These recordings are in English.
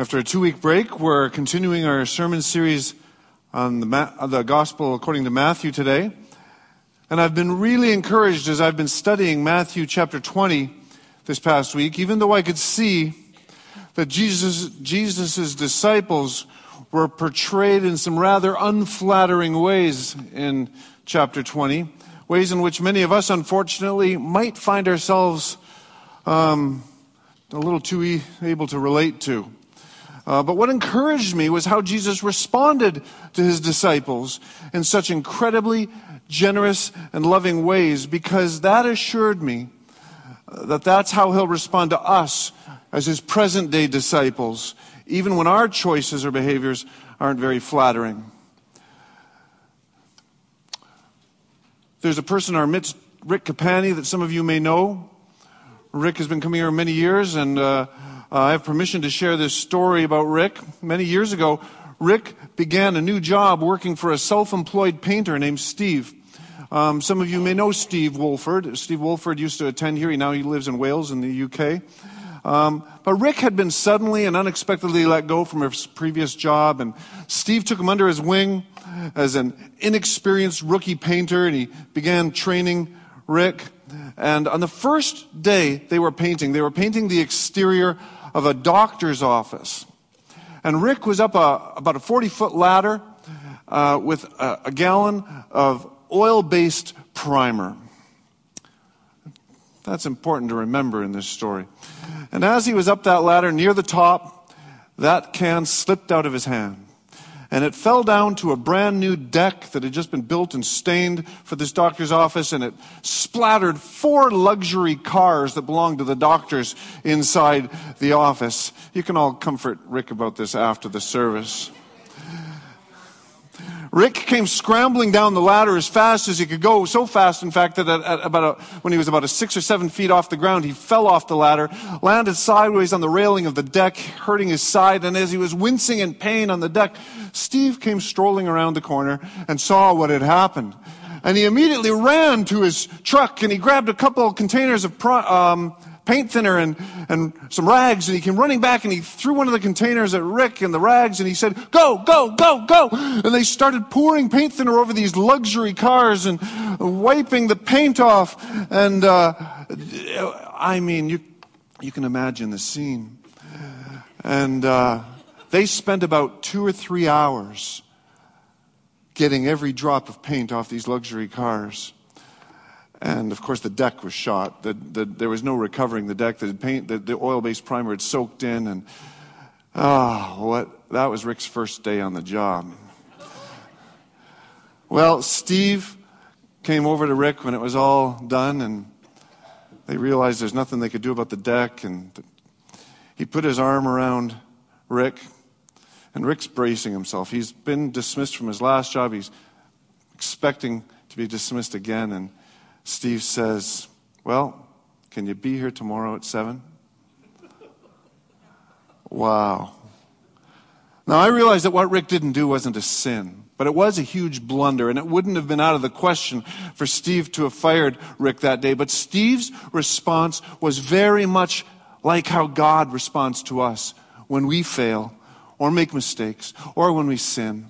After a two week break, we're continuing our sermon series on the, Ma- the Gospel according to Matthew today. And I've been really encouraged as I've been studying Matthew chapter 20 this past week, even though I could see that Jesus' Jesus's disciples were portrayed in some rather unflattering ways in chapter 20, ways in which many of us, unfortunately, might find ourselves um, a little too e- able to relate to. Uh, but what encouraged me was how Jesus responded to his disciples in such incredibly generous and loving ways, because that assured me uh, that that's how he'll respond to us as his present day disciples, even when our choices or behaviors aren't very flattering. There's a person in our midst, Rick Capani, that some of you may know. Rick has been coming here many years, and uh, uh, I have permission to share this story about Rick. Many years ago, Rick began a new job working for a self employed painter named Steve. Um, some of you may know Steve Wolford. Steve Wolford used to attend here. He, now he lives in Wales in the UK. Um, but Rick had been suddenly and unexpectedly let go from his previous job, and Steve took him under his wing as an inexperienced rookie painter, and he began training Rick. And on the first day they were painting, they were painting the exterior of a doctor's office. And Rick was up a, about a 40 foot ladder uh, with a, a gallon of oil based primer. That's important to remember in this story. And as he was up that ladder near the top, that can slipped out of his hand and it fell down to a brand new deck that had just been built and stained for this doctor's office, and it splattered four luxury cars that belonged to the doctors inside the office. You can all comfort Rick about this after the service. Rick came scrambling down the ladder as fast as he could go, so fast, in fact, that at, at about a, when he was about six or seven feet off the ground, he fell off the ladder, landed sideways on the railing of the deck, hurting his side, and as he was wincing in pain on the deck, Steve came strolling around the corner and saw what had happened. And he immediately ran to his truck and he grabbed a couple of containers of um, paint thinner and, and some rags. And he came running back and he threw one of the containers at Rick and the rags and he said, Go, go, go, go. And they started pouring paint thinner over these luxury cars and wiping the paint off. And uh, I mean, you, you can imagine the scene. And uh, they spent about two or three hours getting every drop of paint off these luxury cars. And of course, the deck was shot. The, the, there was no recovering the deck. The paint, the, the oil-based primer had soaked in, and ah, oh, what that was Rick's first day on the job. Well, Steve came over to Rick when it was all done, and they realized there's nothing they could do about the deck, and he put his arm around Rick, and Rick's bracing himself. He's been dismissed from his last job. He's expecting to be dismissed again, and Steve says, Well, can you be here tomorrow at 7? Wow. Now, I realize that what Rick didn't do wasn't a sin, but it was a huge blunder, and it wouldn't have been out of the question for Steve to have fired Rick that day. But Steve's response was very much like how God responds to us when we fail, or make mistakes, or when we sin.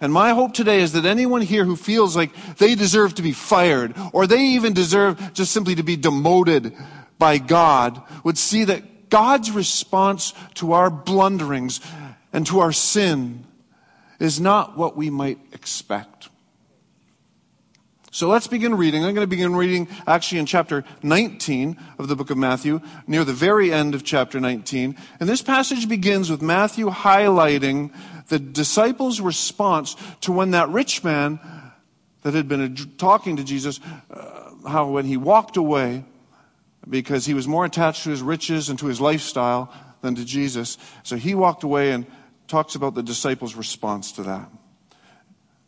And my hope today is that anyone here who feels like they deserve to be fired or they even deserve just simply to be demoted by God would see that God's response to our blunderings and to our sin is not what we might expect. So let's begin reading. I'm going to begin reading actually in chapter 19 of the book of Matthew, near the very end of chapter 19. And this passage begins with Matthew highlighting the disciples' response to when that rich man that had been talking to Jesus, uh, how when he walked away, because he was more attached to his riches and to his lifestyle than to Jesus. So he walked away and talks about the disciples' response to that.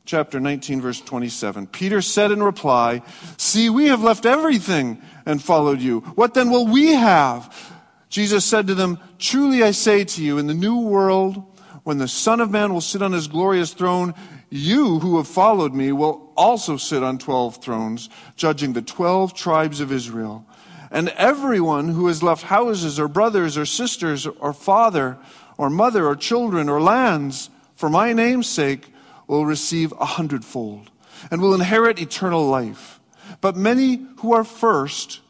Chapter 19, verse 27. Peter said in reply, See, we have left everything and followed you. What then will we have? Jesus said to them, Truly I say to you, in the new world, when the Son of Man will sit on his glorious throne, you who have followed me will also sit on 12 thrones, judging the 12 tribes of Israel. And everyone who has left houses or brothers or sisters or father or mother, or children, or lands, for my name's sake, will receive a hundredfold and will inherit eternal life. But many who are first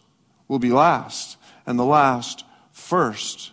will be last, and the last first.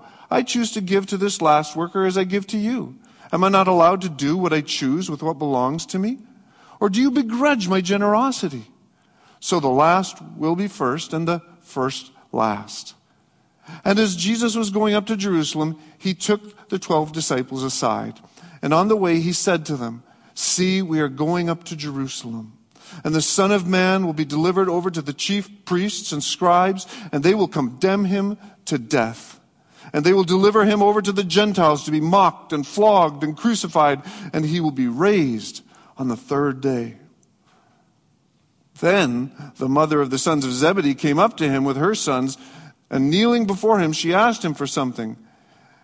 I choose to give to this last worker as I give to you. Am I not allowed to do what I choose with what belongs to me? Or do you begrudge my generosity? So the last will be first and the first last. And as Jesus was going up to Jerusalem, he took the twelve disciples aside. And on the way, he said to them, See, we are going up to Jerusalem. And the Son of Man will be delivered over to the chief priests and scribes, and they will condemn him to death. And they will deliver him over to the Gentiles to be mocked and flogged and crucified, and he will be raised on the third day. Then the mother of the sons of Zebedee came up to him with her sons, and kneeling before him, she asked him for something.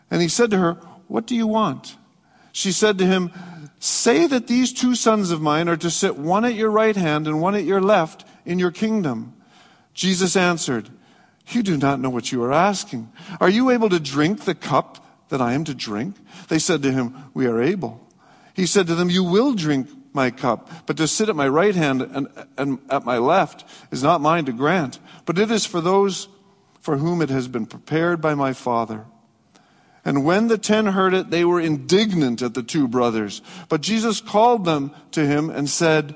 And he said to her, What do you want? She said to him, Say that these two sons of mine are to sit one at your right hand and one at your left in your kingdom. Jesus answered, You do not know what you are asking. Are you able to drink the cup that I am to drink? They said to him, We are able. He said to them, You will drink my cup, but to sit at my right hand and, and at my left is not mine to grant, but it is for those for whom it has been prepared by my Father. And when the ten heard it, they were indignant at the two brothers. But Jesus called them to him and said,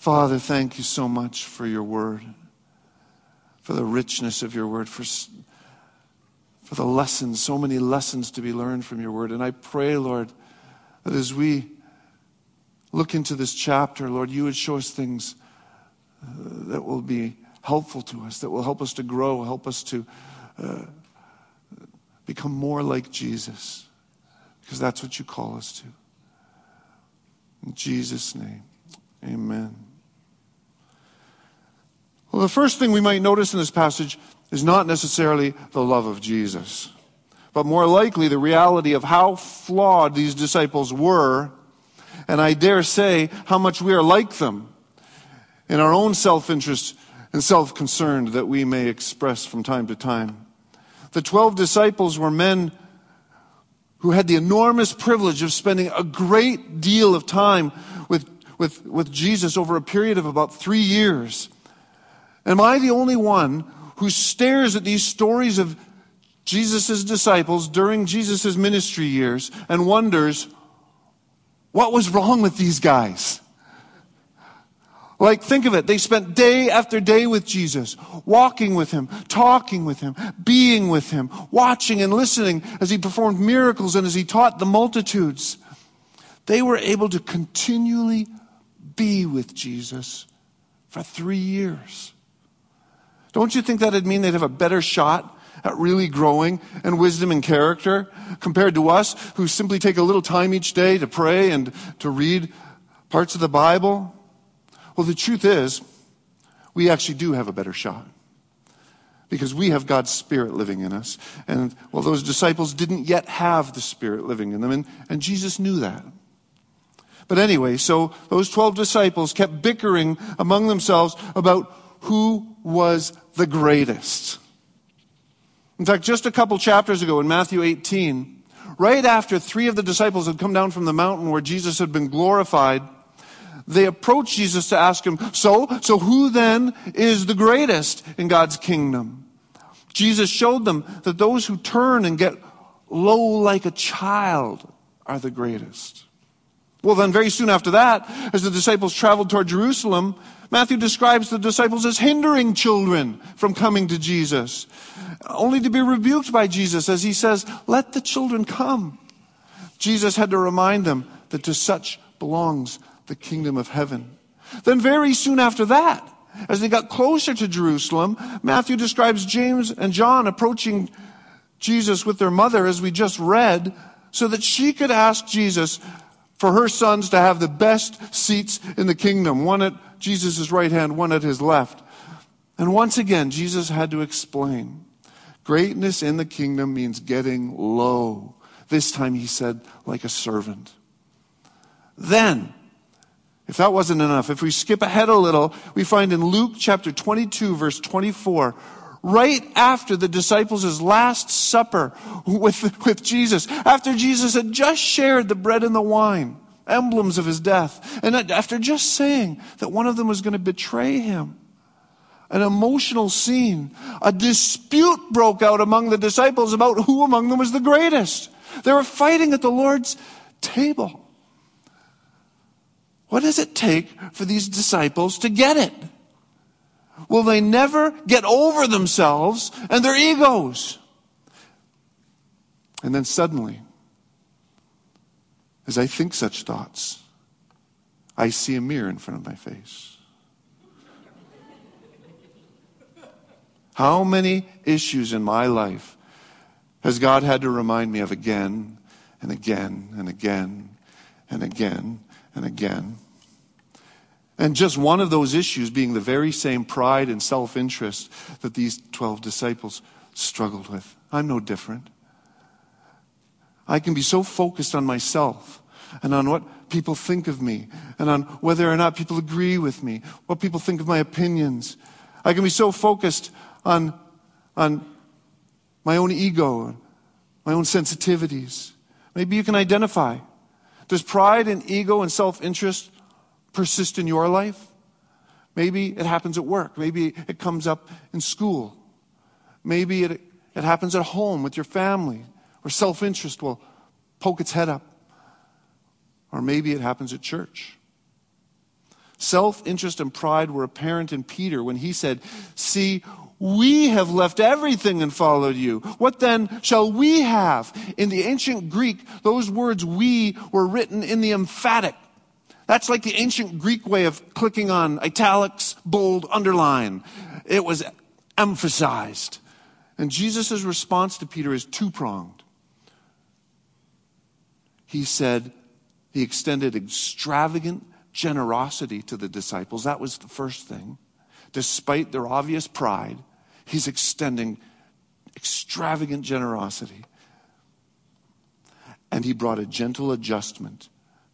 Father, thank you so much for your word, for the richness of your word, for, for the lessons, so many lessons to be learned from your word. And I pray, Lord, that as we look into this chapter, Lord, you would show us things uh, that will be helpful to us, that will help us to grow, help us to. Uh, become more like Jesus, because that's what you call us to. In Jesus' name, amen. Well, the first thing we might notice in this passage is not necessarily the love of Jesus, but more likely the reality of how flawed these disciples were, and I dare say how much we are like them in our own self interest and self concern that we may express from time to time. The 12 disciples were men who had the enormous privilege of spending a great deal of time with, with, with Jesus over a period of about three years. Am I the only one who stares at these stories of Jesus' disciples during Jesus' ministry years and wonders, what was wrong with these guys? Like, think of it. They spent day after day with Jesus, walking with him, talking with him, being with him, watching and listening as he performed miracles and as he taught the multitudes. They were able to continually be with Jesus for three years. Don't you think that'd mean they'd have a better shot at really growing in wisdom and character compared to us who simply take a little time each day to pray and to read parts of the Bible? Well, the truth is, we actually do have a better shot because we have God's Spirit living in us. And well, those disciples didn't yet have the Spirit living in them, and, and Jesus knew that. But anyway, so those 12 disciples kept bickering among themselves about who was the greatest. In fact, just a couple chapters ago in Matthew 18, right after three of the disciples had come down from the mountain where Jesus had been glorified, they approached Jesus to ask him, so, so who then is the greatest in God's kingdom? Jesus showed them that those who turn and get low like a child are the greatest. Well, then, very soon after that, as the disciples traveled toward Jerusalem, Matthew describes the disciples as hindering children from coming to Jesus, only to be rebuked by Jesus as he says, Let the children come. Jesus had to remind them that to such belongs the kingdom of heaven. Then, very soon after that, as they got closer to Jerusalem, Matthew describes James and John approaching Jesus with their mother, as we just read, so that she could ask Jesus for her sons to have the best seats in the kingdom, one at Jesus' right hand, one at his left. And once again, Jesus had to explain greatness in the kingdom means getting low. This time he said, like a servant. Then, if that wasn't enough, if we skip ahead a little, we find in Luke chapter 22, verse 24, right after the disciples' last supper with, with Jesus, after Jesus had just shared the bread and the wine, emblems of his death, and after just saying that one of them was going to betray him, an emotional scene, a dispute broke out among the disciples about who among them was the greatest. They were fighting at the Lord's table. What does it take for these disciples to get it? Will they never get over themselves and their egos. And then suddenly, as I think such thoughts, I see a mirror in front of my face. How many issues in my life has God had to remind me of again and again and again and again and again? And just one of those issues being the very same pride and self interest that these 12 disciples struggled with. I'm no different. I can be so focused on myself and on what people think of me and on whether or not people agree with me, what people think of my opinions. I can be so focused on, on my own ego, my own sensitivities. Maybe you can identify. Does pride and ego and self interest persist in your life. Maybe it happens at work. Maybe it comes up in school. Maybe it, it happens at home with your family, or self interest will poke its head up. Or maybe it happens at church. Self interest and pride were apparent in Peter when he said, See, we have left everything and followed you. What then shall we have? In the ancient Greek, those words we were written in the emphatic. That's like the ancient Greek way of clicking on italics, bold, underline. It was emphasized. And Jesus' response to Peter is two pronged. He said, he extended extravagant generosity to the disciples. That was the first thing. Despite their obvious pride, he's extending extravagant generosity. And he brought a gentle adjustment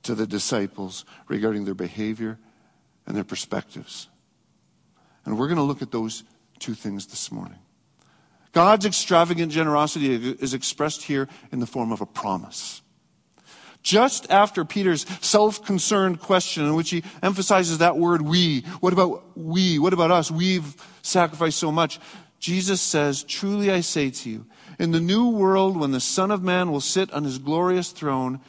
to the disciples regarding their behavior and their perspectives. And we're going to look at those two things this morning. God's extravagant generosity is expressed here in the form of a promise. Just after Peter's self concerned question, in which he emphasizes that word we, what about we? What about us? We've sacrificed so much. Jesus says, Truly I say to you, in the new world, when the Son of Man will sit on his glorious throne,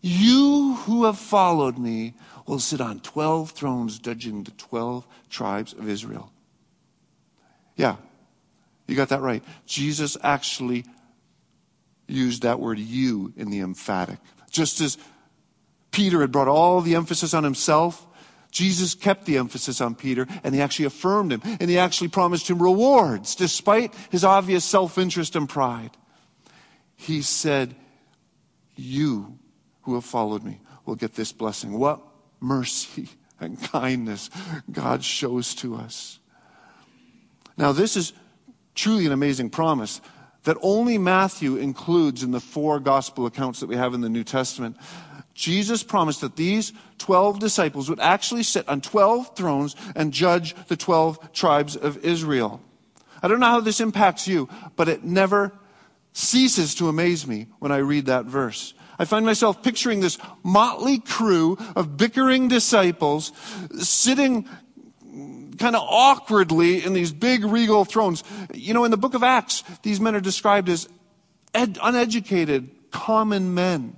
you who have followed me will sit on 12 thrones, judging the 12 tribes of Israel. Yeah, you got that right. Jesus actually used that word you in the emphatic. Just as Peter had brought all the emphasis on himself, Jesus kept the emphasis on Peter and he actually affirmed him and he actually promised him rewards despite his obvious self interest and pride. He said, You who have followed me will get this blessing. What mercy and kindness God shows to us. Now, this is truly an amazing promise that only Matthew includes in the four gospel accounts that we have in the New Testament. Jesus promised that these 12 disciples would actually sit on 12 thrones and judge the 12 tribes of Israel. I don't know how this impacts you, but it never ceases to amaze me when I read that verse. I find myself picturing this motley crew of bickering disciples sitting kind of awkwardly in these big regal thrones. You know, in the book of Acts, these men are described as ed- uneducated, common men.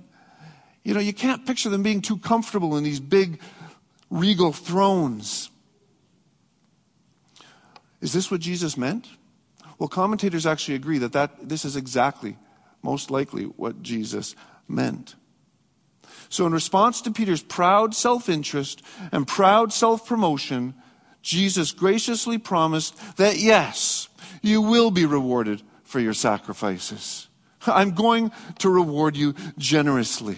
You know, you can't picture them being too comfortable in these big regal thrones. Is this what Jesus meant? Well, commentators actually agree that, that this is exactly, most likely, what Jesus meant. So, in response to Peter's proud self interest and proud self promotion, Jesus graciously promised that yes, you will be rewarded for your sacrifices. I'm going to reward you generously.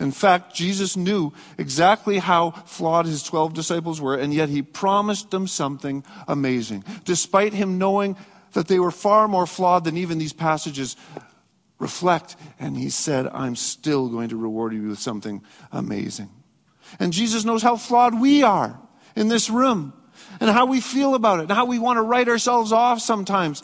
In fact, Jesus knew exactly how flawed his 12 disciples were, and yet he promised them something amazing. Despite him knowing that they were far more flawed than even these passages reflect, and he said, I'm still going to reward you with something amazing. And Jesus knows how flawed we are in this room, and how we feel about it, and how we want to write ourselves off sometimes.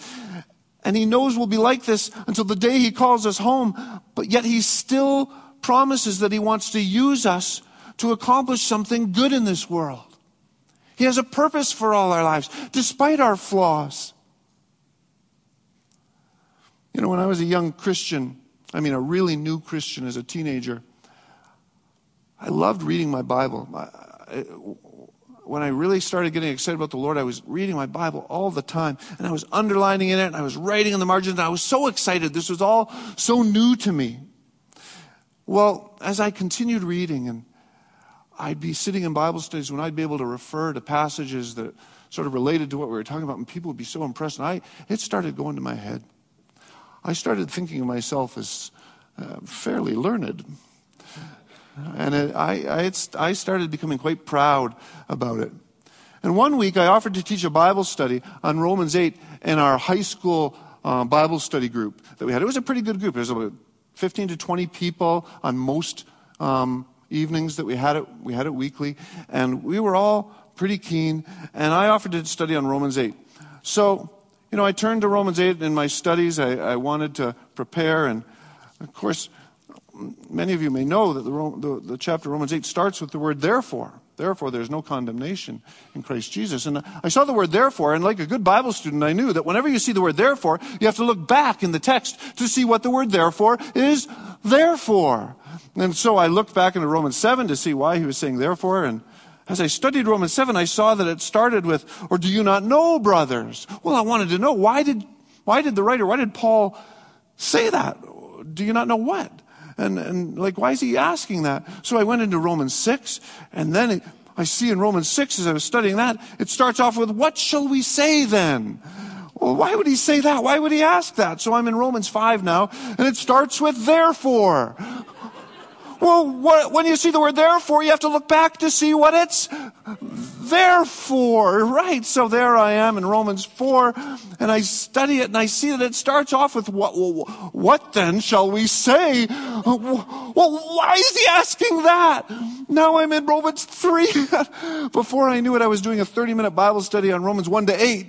And he knows we'll be like this until the day he calls us home, but yet he still promises that He wants to use us to accomplish something good in this world. He has a purpose for all our lives, despite our flaws. You know, when I was a young Christian, I mean, a really new Christian as a teenager, I loved reading my Bible. when I really started getting excited about the Lord, I was reading my Bible all the time, and I was underlining in it, and I was writing in the margins, and I was so excited. This was all so new to me. Well, as I continued reading, and I'd be sitting in Bible studies when I'd be able to refer to passages that sort of related to what we were talking about, and people would be so impressed. And I, it started going to my head. I started thinking of myself as uh, fairly learned. And it, I, I, I started becoming quite proud about it. And one week I offered to teach a Bible study on Romans 8 in our high school uh, Bible study group that we had. It was a pretty good group. There was about 15 to 20 people on most um, evenings that we had it. We had it weekly, and we were all pretty keen. And I offered to study on Romans 8. So, you know, I turned to Romans 8 in my studies. I, I wanted to prepare, and of course, many of you may know that the, the, the chapter Romans 8 starts with the word therefore. Therefore, there's no condemnation in Christ Jesus. And I saw the word therefore, and like a good Bible student, I knew that whenever you see the word therefore, you have to look back in the text to see what the word therefore is therefore. And so I looked back into Romans 7 to see why he was saying therefore, and as I studied Romans 7, I saw that it started with, or do you not know, brothers? Well, I wanted to know, why did, why did the writer, why did Paul say that? Do you not know what? And, and like, why is he asking that? So I went into Romans 6, and then I see in Romans 6, as I was studying that, it starts off with, What shall we say then? Well, why would he say that? Why would he ask that? So I'm in Romans 5 now, and it starts with therefore. Well, what, when you see the word therefore, you have to look back to see what it's there for. Right. So there I am in Romans 4, and I study it and I see that it starts off with what, what then shall we say? Well, why is he asking that? Now I'm in Romans 3. Before I knew it, I was doing a 30 minute Bible study on Romans 1 to 8.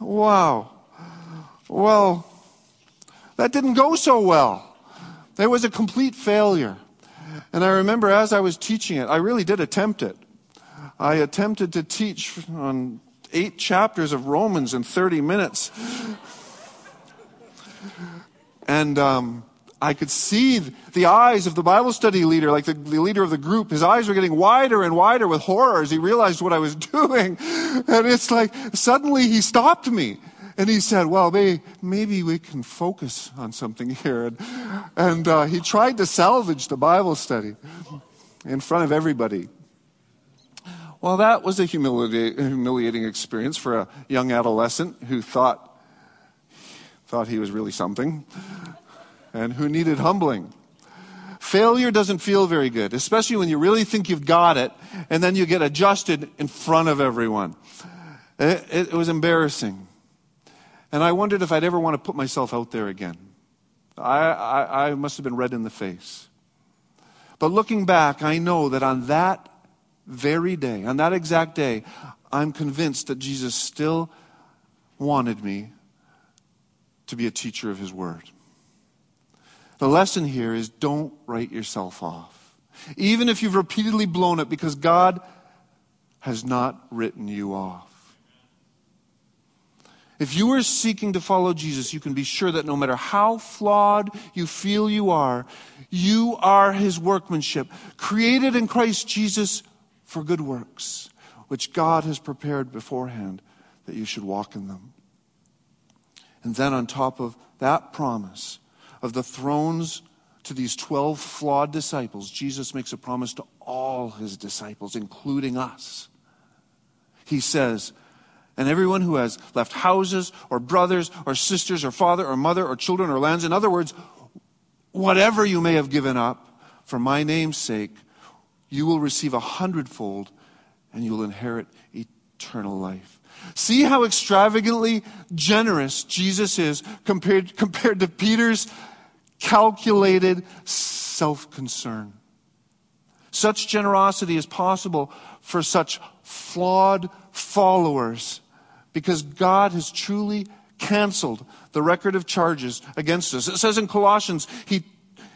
Wow. Well, that didn't go so well. It was a complete failure. And I remember as I was teaching it, I really did attempt it. I attempted to teach on eight chapters of Romans in 30 minutes. and um, I could see the eyes of the Bible study leader, like the, the, leader of the group. His eyes were getting wider and wider with horror as he realized what I was doing. And it's like, suddenly he stopped me. And he said, Well, may, maybe we can focus on something here. And, and uh, he tried to salvage the Bible study in front of everybody. Well, that was a humiliating experience for a young adolescent who thought, thought he was really something and who needed humbling. Failure doesn't feel very good, especially when you really think you've got it and then you get adjusted in front of everyone. It, it, was embarrassing. And I wondered if I'd ever want to put myself out there again. I, I, I must have been red in the face. But looking back, I know that on that very day, on that exact day, I'm convinced that Jesus still wanted me to be a teacher of his word. The lesson here is don't write yourself off. Even if you've repeatedly blown it because God has not written you off. If you are seeking to follow Jesus, you can be sure that no matter how flawed you feel you are, you are his workmanship, created in Christ Jesus for good works, which God has prepared beforehand that you should walk in them. And then, on top of that promise of the thrones to these 12 flawed disciples, Jesus makes a promise to all his disciples, including us. He says, and everyone who has left houses or brothers or sisters or father or mother or children or lands, in other words, whatever you may have given up for my name's sake, you will receive a hundredfold and you will inherit eternal life. See how extravagantly generous Jesus is compared, compared to Peter's calculated self concern. Such generosity is possible for such flawed followers because God has truly canceled the record of charges against us. It says in Colossians, he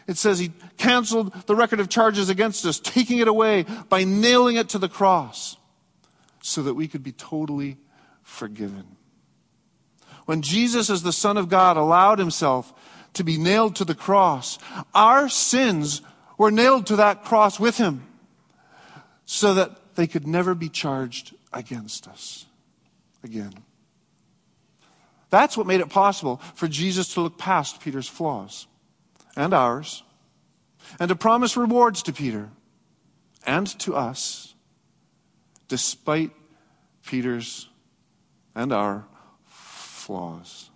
it says he canceled the record of charges against us, taking it away by nailing it to the cross so that we could be totally forgiven. When Jesus, as the Son of God, allowed himself to be nailed to the cross, our sins were nailed to that cross with him so that they could never be charged against us again. That's what made it possible for Jesus to look past Peter's flaws and ours, and to promise rewards to Peter and to us, despite Peter's and our flaws.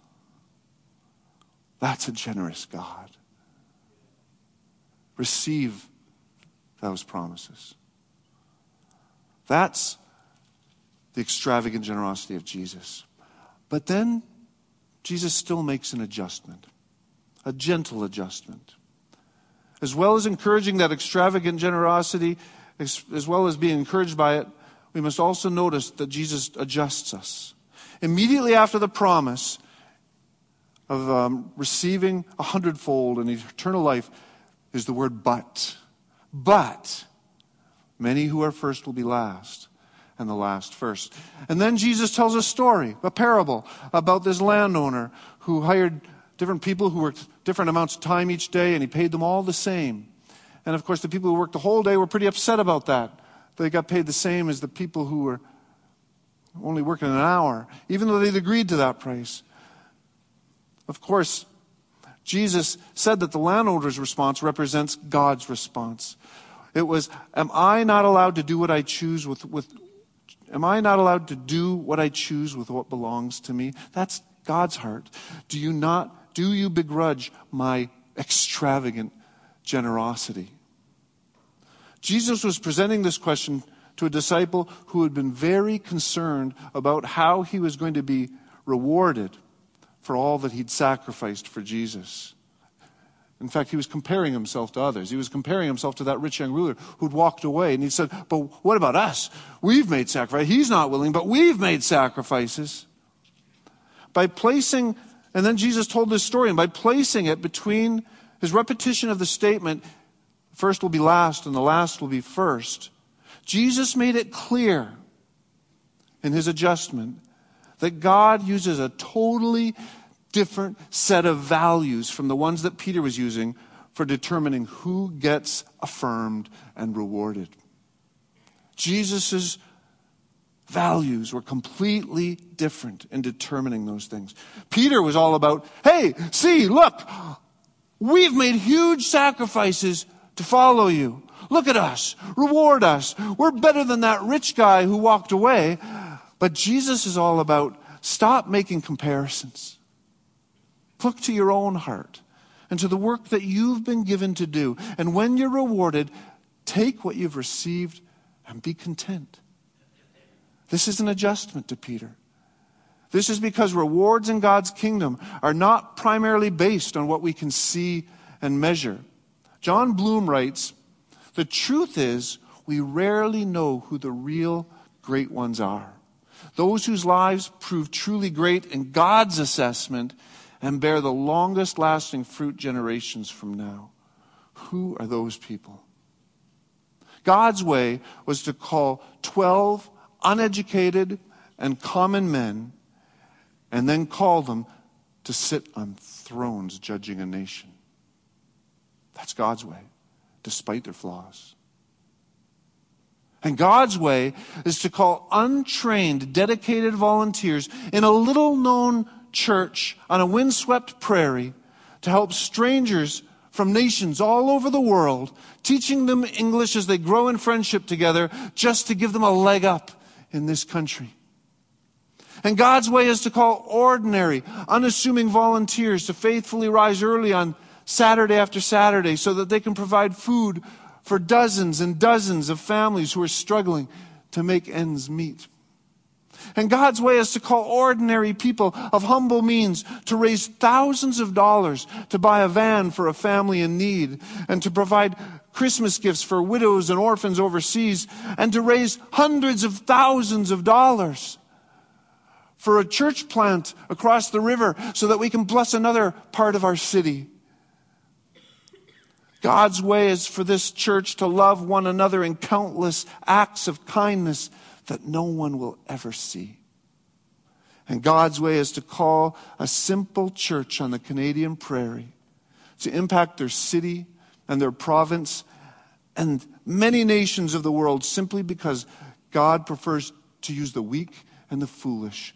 That's a generous God. Receive those promises. That's the extravagant generosity of Jesus. But then Jesus still makes an adjustment a gentle adjustment. As well as encouraging that extravagant generosity, as, as well as being encouraged by it, we must also notice that Jesus adjusts us. Immediately after the promise of um, receiving a hundredfold and eternal life is the word but. But many who are first will be last, and the last first. And then Jesus tells a story, a parable about this landowner who hired different people who worked different amounts of time each day, and he paid them all the same. And of course, the people who worked the whole day were pretty upset about that. They got paid the same as the people who were only working an hour, even though they'd agreed to that price. Of course, Jesus said that the landowner's response represents God's response. It was, Am I not allowed to do what I choose with, with Am I not allowed to do what I choose with what belongs to me? That's God's heart. Do you not do you begrudge my extravagant generosity? Jesus was presenting this question to a disciple who had been very concerned about how he was going to be rewarded for all that he'd sacrificed for Jesus. In fact, he was comparing himself to others. He was comparing himself to that rich young ruler who'd walked away. And he said, But what about us? We've made sacrifices. He's not willing, but we've made sacrifices. By placing and then Jesus told this story, and by placing it between his repetition of the statement, first will be last and the last will be first, Jesus made it clear in his adjustment that God uses a totally different set of values from the ones that Peter was using for determining who gets affirmed and rewarded. Jesus' values were completely different in determining those things. Peter was all about, hey, see, look, we've made huge sacrifices to follow you. Look at us. Reward us. We're better than that rich guy who walked away. But Jesus is all about stop making comparisons. Look to your own heart and to the work that you've been given to do. And when you're rewarded, take what you've received and be content. This is an adjustment to Peter. This is because rewards in God's kingdom are not primarily based on what we can see and measure. Jon Bloom writes The truth is, we rarely know who the real great ones are. Those whose lives prove truly great in God's assessment and bear the longest lasting fruit generations from now. Who are those people? God's way was to call 12 uneducated and common men and then call them to sit on thrones judging a nation. That's God's way, despite their flaws. And God's way is to call untrained, dedicated volunteers in a little known church on a windswept prairie to help strangers from nations all over the world, teaching them English as they grow in friendship together, just to give them a leg up in this country. And God's way is to call ordinary, unassuming volunteers to faithfully rise early on Saturday after Saturday so that they can provide food for dozens and dozens of families who are struggling to make ends meet. And God's way is to call ordinary people of humble means to raise thousands of dollars to buy a van for a family in need and to provide Christmas gifts for widows and orphans overseas, and to raise hundreds of thousands of dollars for a church plant across the river so that we can bless another part of our city. God's way is for this church to love one another in countless acts of kindness that no one will ever see. And God's way is to call a simple church on the Canadian prairie to impact their city and their province and many nations of the world simply because God prefers to use the weak and the foolish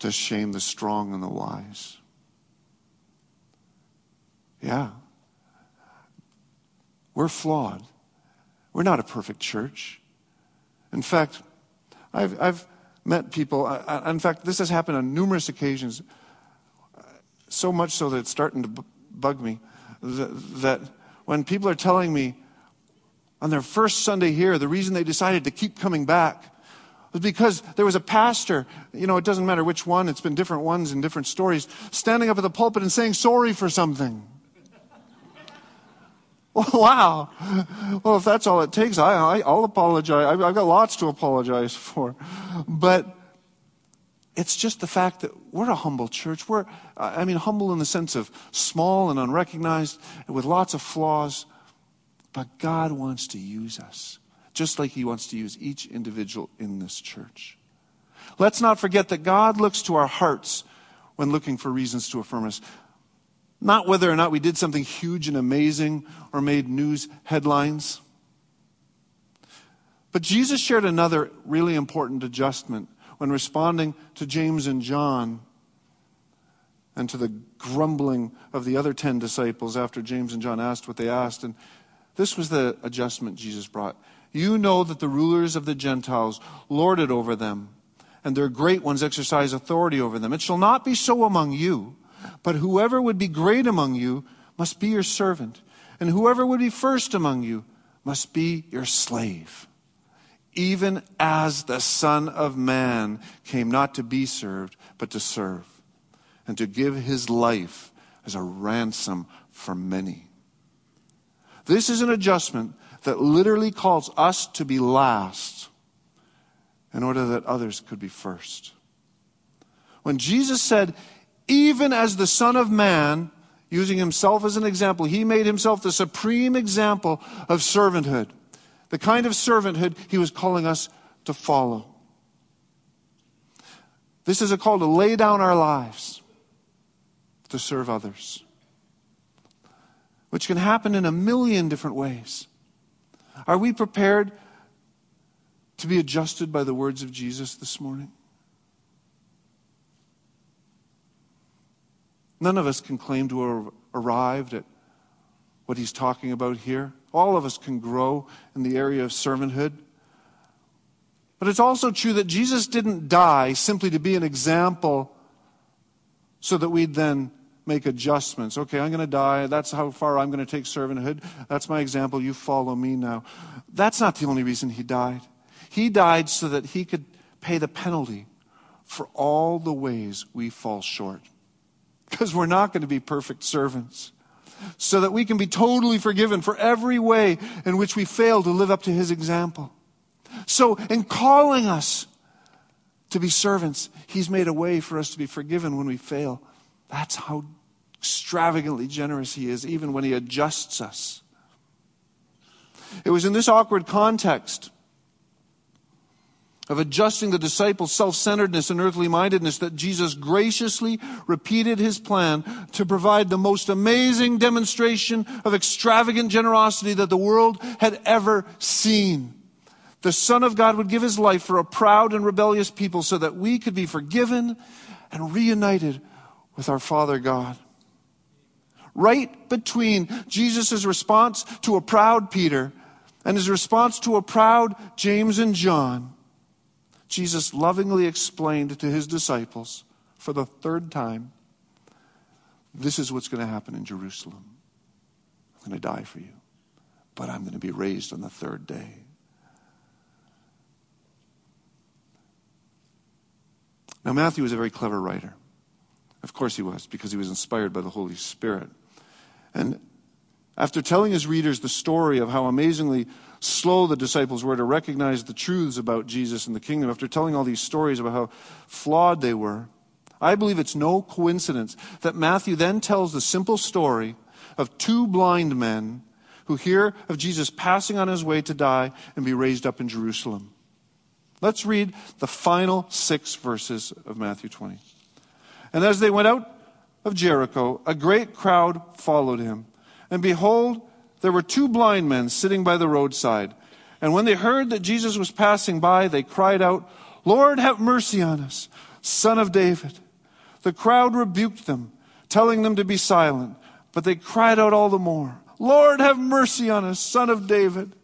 to shame the strong and the wise. Yeah. We're flawed. We're not a perfect church. In fact, I've, I've met people, in fact, this has happened on numerous occasions, so much so that it's starting to bug me, that, that when people are telling me on their first Sunday here, the reason they decided to keep coming back was because there was a pastor, you know, it doesn't matter which one, it's been different ones in different stories, standing up at the pulpit and saying sorry for something. Wow. Well, if that's all it takes, I, will apologize. I've, I've got lots to apologize for. But it's just the fact that we're a humble church. We're, I mean, humble in the sense of small and unrecognized with lots of flaws. But God wants to use us, just like He wants to use each individual in this church. Let's not forget that God looks to our hearts when looking for reasons to affirm us. Not whether or not we did something huge and amazing or made news headlines. But Jesus shared another really important adjustment when responding to James and John and to the grumbling of the other 10 disciples after James and John asked what they asked. And this was the adjustment Jesus brought. You know that the rulers of the Gentiles lord it over them, and their great ones exercise authority over them. It shall not be so among you, but whoever would be great among you must be your servant, and whoever would be first among you must be your slave. Even as the Son of Man came not to be served, but to serve, and to give his life as a ransom for many. This is an adjustment that literally calls us to be last in order that others could be first. When Jesus said, even as the Son of Man, using himself as an example, he made himself the supreme example of servanthood, the kind of servanthood he was calling us to follow. This is a call to lay down our lives to serve others which can happen in a million different ways. Are we prepared to be adjusted by the words of Jesus this morning? None of us can claim to have arrived at what he's talking about here. All of us can grow in the area of servanthood. But it's also true that Jesus didn't die simply to be an example so that we'd then make adjustments. Okay, I'm going to die. That's how far I'm going to take servanthood. That's my example. You follow me now. That's not the only reason he died. He died so that he could pay the penalty for all the ways we fall short. Because we're not going to be perfect servants. So that we can be totally forgiven for every way in which we fail to live up to his example. So, in calling us to be servants, he's made a way for us to be forgiven when we fail. That's how extravagantly generous he is, even when he adjusts us. It was in this awkward context of adjusting the disciples' self centeredness and earthly mindedness that Jesus graciously repeated his plan to provide the most amazing demonstration of extravagant generosity that the world had ever seen. The Son of God would give his life for a proud and rebellious people so that we could be forgiven and reunited with our Father God. Right between Jesus' response to a proud Peter and his response to a proud James and John, Jesus lovingly explained to his disciples for the third time this is what's going to happen in Jerusalem. I'm going to die for you, but I'm going to be raised on the third day. Now, Matthew was a very clever writer. Of course he was, because he was inspired by the Holy Spirit. And after telling his readers the story of how amazingly slow the disciples were to recognize the truths about Jesus and the kingdom, after telling all these stories about how flawed they were, I believe it's no coincidence that Matthew then tells the simple story of two blind men who hear of Jesus passing on his way to die and be raised up in Jerusalem. Let's read the final six verses of Matthew 20. And as they went out of Jericho, a great crowd followed him. And behold, there were two blind men sitting by the roadside. And when they heard that Jesus was passing by, they cried out, Lord, have mercy on us, son of David. The crowd rebuked them, telling them to be silent. But they cried out all the more, Lord, have mercy on us, son of David.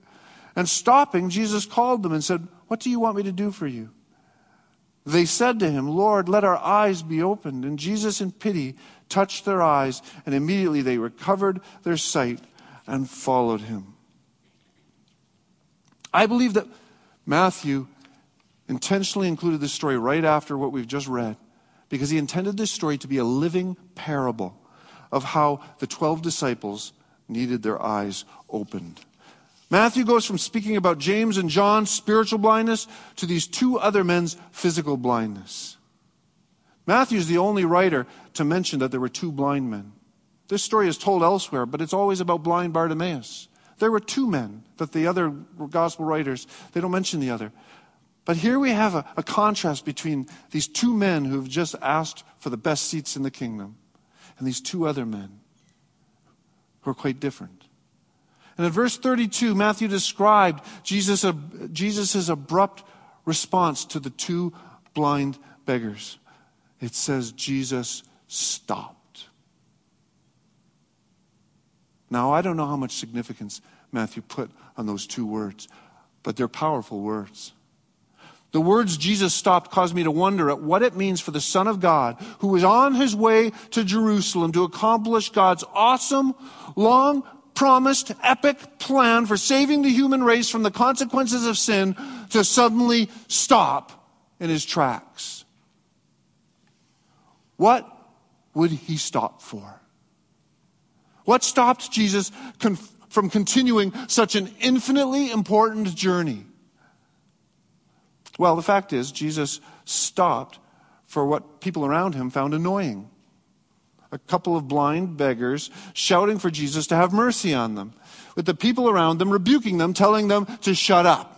And stopping, Jesus called them and said, What do you want me to do for you? They said to him, Lord, let our eyes be opened. And Jesus, in pity, touched their eyes, and immediately they recovered their sight and followed him. I believe that Matthew intentionally included this story right after what we've just read because he intended this story to be a living parable of how the 12 disciples needed their eyes opened. Matthew goes from speaking about James and John's spiritual blindness to these two other men's physical blindness. Matthew is the only writer to mention that there were two blind men. This story is told elsewhere, but it's always about blind Bartimaeus. There were two men that the other gospel writers, they don't mention the other. But here we have a, a contrast between these two men who've just asked for the best seats in the kingdom and these two other men who are quite different. And in verse 32, Matthew described Jesus' uh, Jesus' abrupt response to the two blind beggars. It says, Jesus stopped. Now, I don't know how much significance Matthew put on those two words, but they're powerful words. The words Jesus stopped caused me to wonder at what it means for the Son of God, who was on his way to Jerusalem to accomplish God's awesome, long promised epic plan for saving the human race from the consequences of sin to suddenly stop in his tracks. What would he stop for? What stopped Jesus con- from continuing such an infinitely important journey? Well, the fact is, Jesus stopped for what people around him found annoying a couple of blind beggars shouting for Jesus to have mercy on them, with the people around them rebuking them, telling them to shut up.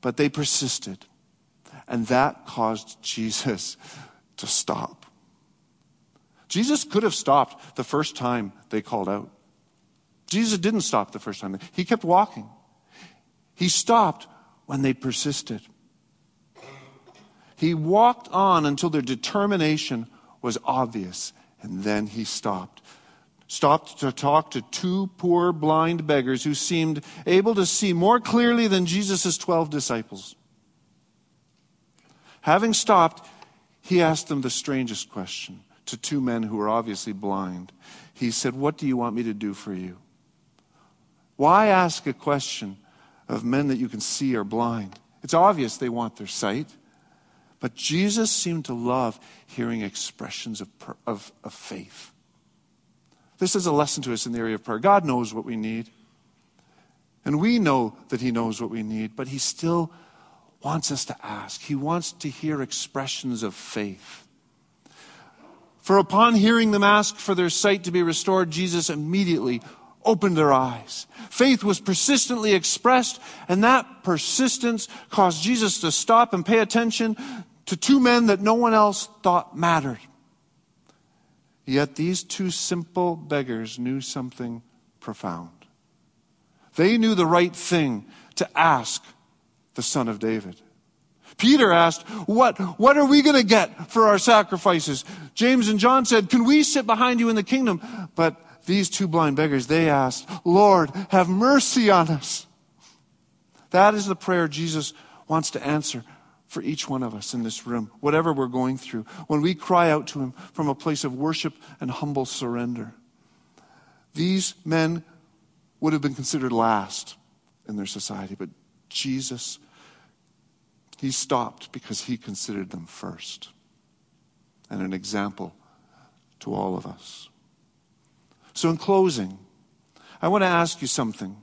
But they persisted, and that caused Jesus to stop. Jesus could have stopped the first time they called out. Jesus didn't stop the first time. He kept walking. He stopped when they persisted. He walked on until their determination was obvious, and then he stopped. Stopped to talk to two poor blind beggars who seemed able to see more clearly than Jesus' 12 disciples. Having stopped, he asked them the strangest question to two men who were obviously blind. He said, What do you want me to do for you? Why ask a question of men that you can see are blind? It's obvious they want their sight. But Jesus seemed to love hearing expressions of, of, of faith. This is a lesson to us in the area of prayer. God knows what we need. And we know that He knows what we need, but He still wants us to ask. He wants to hear expressions of faith. For upon hearing them ask for their sight to be restored, Jesus immediately opened their eyes. Faith was persistently expressed, and that persistence caused Jesus to stop and pay attention to two men that no one else thought mattered. Yet these two simple beggars knew something profound. They knew the right thing to ask the Son of David. Peter asked, What, what are we going to get for our sacrifices? James and John said, Can we sit behind you in the kingdom? But these two blind beggars, they asked, Lord, have mercy on us. That is the prayer Jesus wants to answer for each one of us in this room, whatever we're going through, when we cry out to Him from a place of worship and humble surrender. These men would have been considered last in their society, but Jesus, He stopped because He considered them first and an example to all of us. So, in closing, I want to ask you something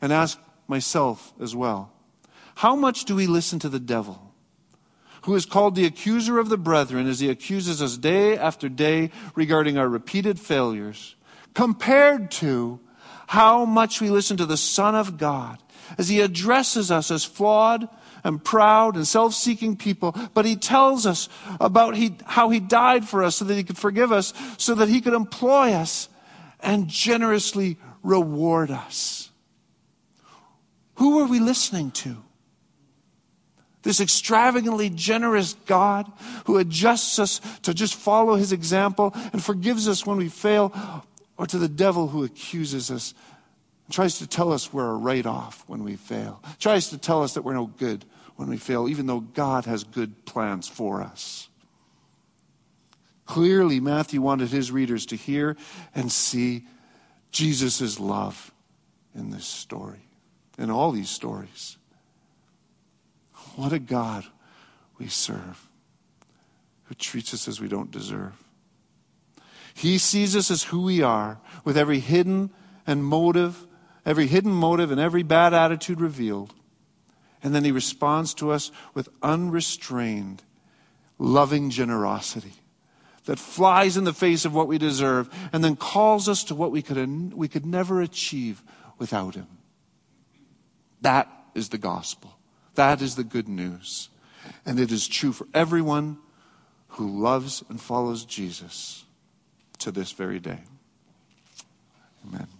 and ask myself as well. How much do we listen to the devil, who is called the accuser of the brethren as he accuses us day after day regarding our repeated failures, compared to how much we listen to the Son of God as he addresses us as flawed and proud and self seeking people, but he tells us about he, how he died for us so that he could forgive us, so that he could employ us and generously reward us. Who are we listening to? This extravagantly generous God who adjusts us to just follow his example and forgives us when we fail, or to the devil who accuses us tries to tell us we're a write off when we fail, tries to tell us that we're no good when we fail, even though God has good plans for us. Clearly, Matthew wanted his readers to hear and see Jesus' love in this story, in all these stories. What a God we serve who treats us as we don't deserve. He sees us as who we are, with every hidden and motive, every hidden motive and every bad attitude revealed. And then he responds to us with unrestrained, loving generosity that flies in the face of what we deserve and then calls us to what we could, we could never achieve without him. That is the gospel. That is the good news. And it is true for everyone who loves and follows Jesus to this very day. Amen.